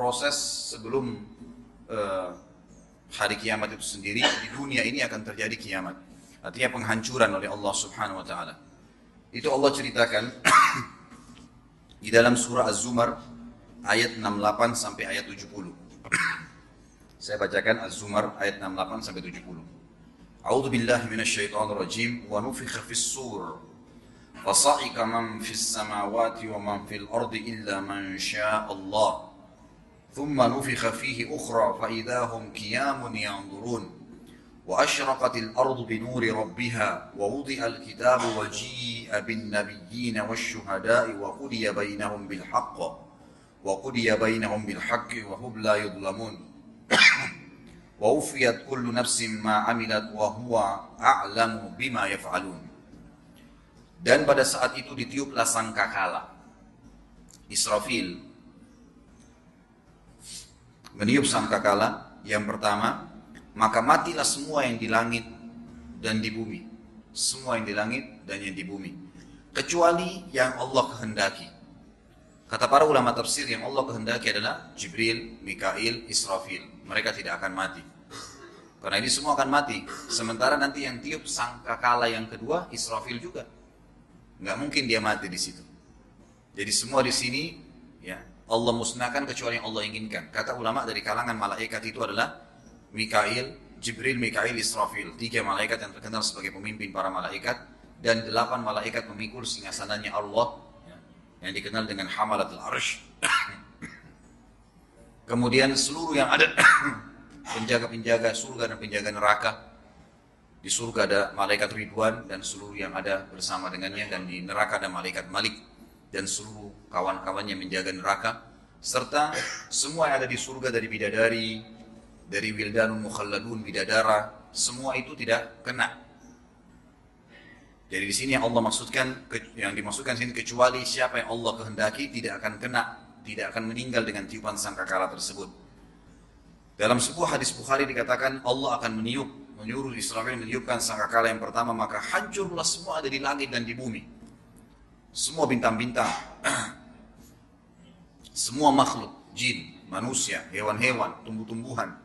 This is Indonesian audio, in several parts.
proses sebelum uh, hari kiamat itu sendiri di dunia ini akan terjadi kiamat. Artinya penghancuran oleh Allah Subhanahu wa taala. Itu Allah ceritakan di dalam surah Az-Zumar ayat 68 sampai ayat 70. Saya bacakan Az-Zumar ayat 68 sampai 70. A'udzu billahi minasyaitonir rajim wa nufikha fis sur فصعق من في السماوات ومن في الأرض إلا من شاء الله ثم نفخ فيه أخرى فإذا هم قيام ينظرون. وأشرقت الأرض بنور ربها ووضع الكتاب وجيء بالنبيين والشهداء وقضي بينهم بالحق وقضي بينهم بالحق وهم لا يظلمون. ووفيت كل نفس ما عملت وهو أعلم بما يفعلون. Dan pada saat itu ditiuplah sangkakala. Israfil meniup sangkakala yang pertama, maka matilah semua yang di langit dan di bumi. Semua yang di langit dan yang di bumi. Kecuali yang Allah kehendaki. Kata para ulama tafsir yang Allah kehendaki adalah Jibril, Mikail, Israfil. Mereka tidak akan mati. Karena ini semua akan mati. Sementara nanti yang tiup sangkakala yang kedua, Israfil juga nggak mungkin dia mati di situ. Jadi semua di sini ya Allah musnahkan kecuali yang Allah inginkan. Kata ulama dari kalangan malaikat itu adalah Mikail, Jibril, Mikail, Israfil. Tiga malaikat yang terkenal sebagai pemimpin para malaikat dan delapan malaikat memikul singgasananya Allah ya, yang dikenal dengan Hamalatul Arsh. Kemudian seluruh yang ada penjaga-penjaga surga dan penjaga neraka di surga ada malaikat Ridwan dan seluruh yang ada bersama dengannya dan di neraka ada malaikat Malik dan seluruh kawan-kawannya menjaga neraka serta semua yang ada di surga dari bidadari dari wildanun mukhalladun bidadara semua itu tidak kena. Jadi di sini yang Allah maksudkan yang dimaksudkan sini kecuali siapa yang Allah kehendaki tidak akan kena tidak akan meninggal dengan tiupan sangkakala tersebut. Dalam sebuah hadis Bukhari dikatakan Allah akan meniup menyuruh Israel meniupkan sangkakala yang pertama maka hancurlah semua ada di langit dan di bumi semua bintang-bintang. Semua makhluk jin manusia hewan-hewan tumbuh-tumbuhan.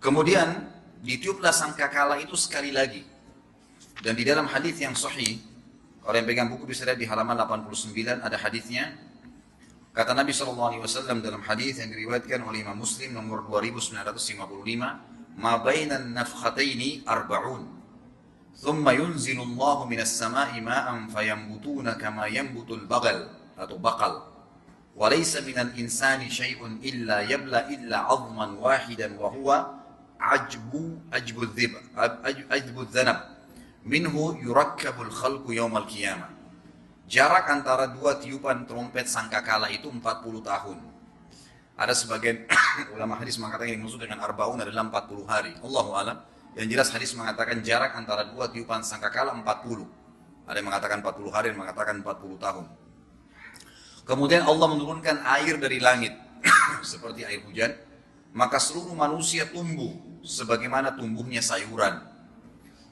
Kemudian ditiuplah sangkakala itu sekali lagi. Dan di dalam hadis yang sahih kalau yang pegang buku bisa lihat di halaman 89 ada hadisnya. Kata Nabi SAW dalam hadis yang diriwayatkan oleh Imam Muslim nomor 2955, "Ma bainan nafkhataini arba'un. Allah minas sama'i ma'an fayambutuna kama yambutul bagal atau bakal. Wa laysa minal insani syai'un illa yabla illa 'azman wahidan wa huwa ajbu ajbu dhib ajbu dhanab. Minhu yurakkabul khalqu yawmal qiyamah." Jarak antara dua tiupan trompet sangkakala itu 40 tahun. Ada sebagian ulama hadis mengatakan yang maksud dengan arbaun adalah 40 hari. Allahu alam. Yang jelas hadis mengatakan jarak antara dua tiupan sangkakala 40. Ada yang mengatakan 40 hari, yang mengatakan 40 tahun. Kemudian Allah menurunkan air dari langit seperti air hujan, maka seluruh manusia tumbuh sebagaimana tumbuhnya sayuran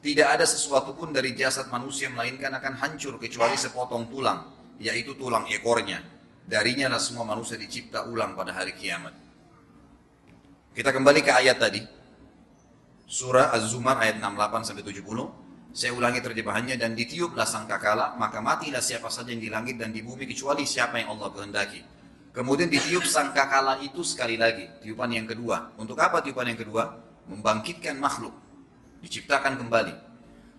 tidak ada sesuatu pun dari jasad manusia melainkan akan hancur kecuali sepotong tulang, yaitu tulang ekornya. Darinya lah semua manusia dicipta ulang pada hari kiamat. Kita kembali ke ayat tadi. Surah Az-Zumar ayat 68 sampai 70. Saya ulangi terjemahannya dan ditiuplah sangkakala, maka matilah siapa saja yang di langit dan di bumi kecuali siapa yang Allah kehendaki. Kemudian ditiup sangkakala itu sekali lagi, tiupan yang kedua. Untuk apa tiupan yang kedua? Membangkitkan makhluk diciptakan kembali.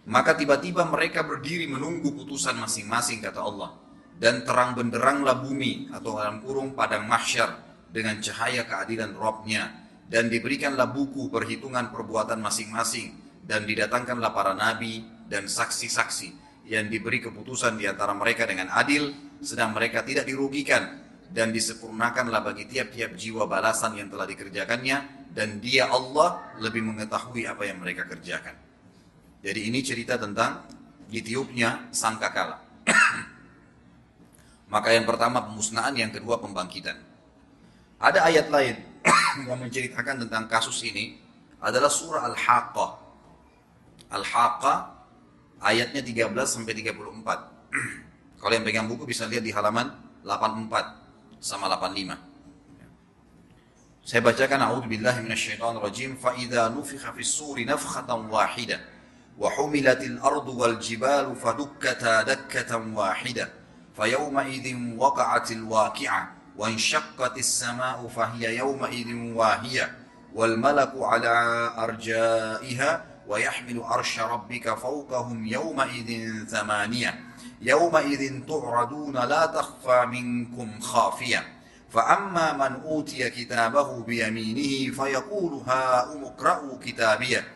Maka tiba-tiba mereka berdiri menunggu putusan masing-masing kata Allah. Dan terang benderanglah bumi atau dalam kurung padang mahsyar dengan cahaya keadilan Robnya. Dan diberikanlah buku perhitungan perbuatan masing-masing. Dan didatangkanlah para nabi dan saksi-saksi yang diberi keputusan di antara mereka dengan adil, sedang mereka tidak dirugikan dan disempurnakanlah bagi tiap-tiap jiwa balasan yang telah dikerjakannya dan dia Allah lebih mengetahui apa yang mereka kerjakan. Jadi ini cerita tentang ditiupnya sangkakala. Maka yang pertama pemusnahan, yang kedua pembangkitan. Ada ayat lain yang menceritakan tentang kasus ini adalah surah Al-Haqqah. Al-Haqqah ayatnya 13 sampai 34. Kalau yang pegang buku bisa lihat di halaman 84. sama 85. Saya bacakan a'udzubillahi minasyaitonir rajim fa idza nufikha fis suri nafkhatan wahidah wa humilatil ardu wal jibalu fadukkata dakkatan wahidah idzin waqa'atil وانشقت السماء فهي يومئذ واهية والملك على أرجائها ويحمل عرش ربك فوقهم يومئذ ثمانية. يومئذ تعرضون لا تخفى منكم خافية. فأما من أوتي كتابه بيمينه فيقول هاؤم اقرأوا كتابية.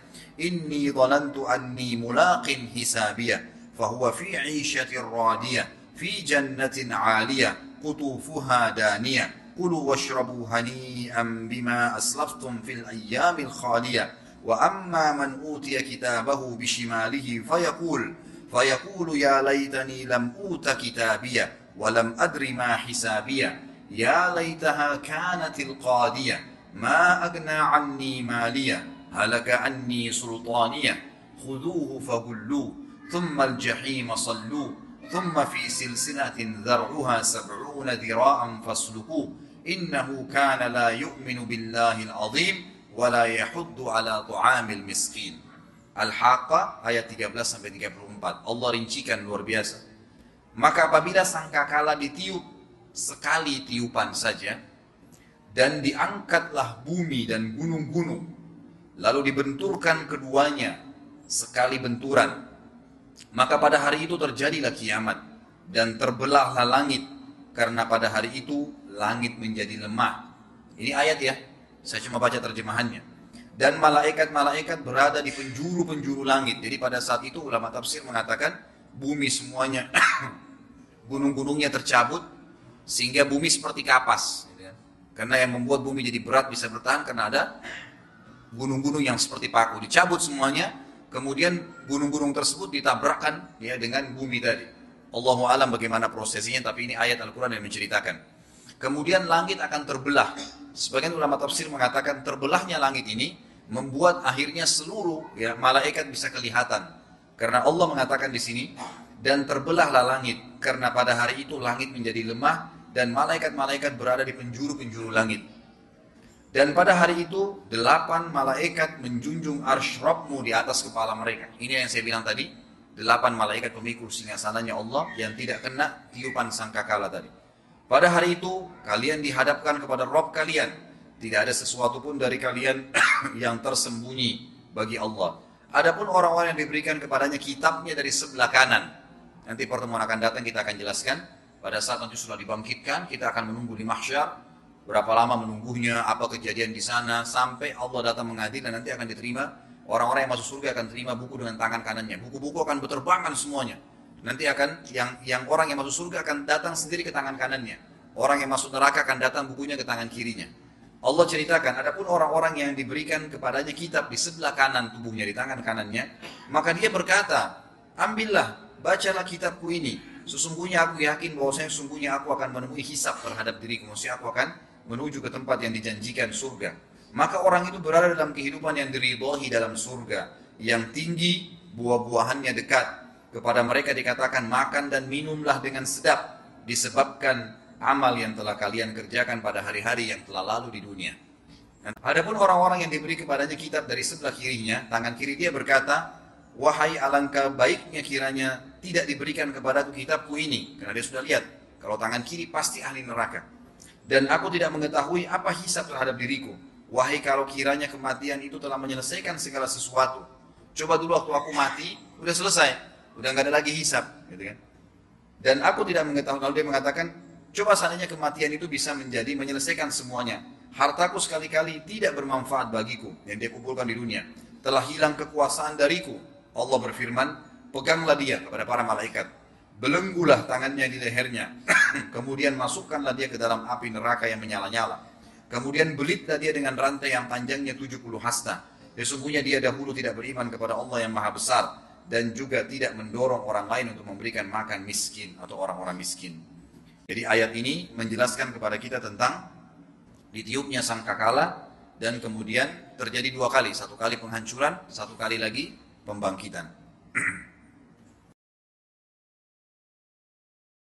إني ظننت أني ملاق حسابية فهو في عيشة رادية في جنة عالية. قطوفها دانية. كلوا واشربوا هنيئا بما أسلفتم في الأيام الخالية. وأما من أوتي كتابه بشماله فيقول فيقول يا ليتني لم أوت كتابية ولم أدر ما حسابية. يا ليتها كانت القاضية ما أغنى عني مالية. هلك عني سلطانية. خذوه فغلوه ثم الجحيم صلوه. ثم في سلسلة ذرعها سبعون ذراعا فاسلكوه إنه كان لا يؤمن بالله العظيم ولا يحض على طعام المسكين Al-Haqqah ayat 13 sampai 34. Allah rincikan luar biasa. Maka apabila sangkakala ditiup sekali tiupan saja dan diangkatlah bumi dan gunung-gunung lalu dibenturkan keduanya sekali benturan maka pada hari itu terjadilah kiamat dan terbelahlah langit karena pada hari itu langit menjadi lemah. Ini ayat ya. Saya cuma baca terjemahannya dan malaikat-malaikat berada di penjuru-penjuru langit. Jadi pada saat itu ulama tafsir mengatakan bumi semuanya gunung-gunungnya tercabut sehingga bumi seperti kapas. Gitu ya. Karena yang membuat bumi jadi berat bisa bertahan karena ada gunung-gunung yang seperti paku dicabut semuanya, kemudian gunung-gunung tersebut ditabrakkan ya dengan bumi tadi. Allahu alam bagaimana prosesnya, tapi ini ayat Al-Quran yang menceritakan. Kemudian langit akan terbelah. Sebagian ulama tafsir mengatakan terbelahnya langit ini membuat akhirnya seluruh ya malaikat bisa kelihatan. Karena Allah mengatakan di sini dan terbelahlah langit karena pada hari itu langit menjadi lemah dan malaikat-malaikat berada di penjuru-penjuru langit. Dan pada hari itu delapan malaikat menjunjung arsh Rabbmu di atas kepala mereka. Ini yang saya bilang tadi, delapan malaikat pemikul singgasananya Allah yang tidak kena tiupan sangkakala tadi. Pada hari itu kalian dihadapkan kepada Rob kalian tidak ada sesuatu pun dari kalian yang tersembunyi bagi Allah. Adapun orang-orang yang diberikan kepadanya kitabnya dari sebelah kanan. Nanti pertemuan akan datang kita akan jelaskan. Pada saat nanti sudah dibangkitkan, kita akan menunggu di mahsyar. Berapa lama menunggunya, apa kejadian di sana, sampai Allah datang mengadil dan nanti akan diterima. Orang-orang yang masuk surga akan terima buku dengan tangan kanannya. Buku-buku akan berterbangan semuanya. Nanti akan yang yang orang yang masuk surga akan datang sendiri ke tangan kanannya. Orang yang masuk neraka akan datang bukunya ke tangan kirinya. Allah ceritakan, adapun orang-orang yang diberikan kepadanya kitab di sebelah kanan tubuhnya, di tangan kanannya, maka dia berkata, ambillah, bacalah kitabku ini. Sesungguhnya aku yakin bahwasanya sesungguhnya aku akan menemui hisap terhadap diriku. Maksudnya aku akan menuju ke tempat yang dijanjikan surga. Maka orang itu berada dalam kehidupan yang diridhoi dalam surga. Yang tinggi, buah-buahannya dekat. Kepada mereka dikatakan makan dan minumlah dengan sedap. Disebabkan amal yang telah kalian kerjakan pada hari-hari yang telah lalu di dunia. Adapun orang-orang yang diberi kepadanya kitab dari sebelah kirinya, tangan kiri dia berkata, Wahai alangkah baiknya kiranya tidak diberikan kepadaku kitabku ini. Karena dia sudah lihat, kalau tangan kiri pasti ahli neraka. Dan aku tidak mengetahui apa hisap terhadap diriku. Wahai kalau kiranya kematian itu telah menyelesaikan segala sesuatu. Coba dulu waktu aku mati, udah selesai. Udah nggak ada lagi hisap. Gitu kan? Dan aku tidak mengetahui, kalau dia mengatakan, Coba seandainya kematian itu bisa menjadi menyelesaikan semuanya. Hartaku sekali-kali tidak bermanfaat bagiku yang dia kumpulkan di dunia. Telah hilang kekuasaan dariku. Allah berfirman, peganglah dia kepada para malaikat. Belenggulah tangannya di lehernya. Kemudian masukkanlah dia ke dalam api neraka yang menyala-nyala. Kemudian belitlah dia dengan rantai yang panjangnya 70 hasta. Sesungguhnya dia dahulu tidak beriman kepada Allah yang maha besar. Dan juga tidak mendorong orang lain untuk memberikan makan miskin atau orang-orang miskin. Jadi ayat ini menjelaskan kepada kita tentang ditiupnya sangkakala dan kemudian terjadi dua kali, satu kali penghancuran, satu kali lagi pembangkitan.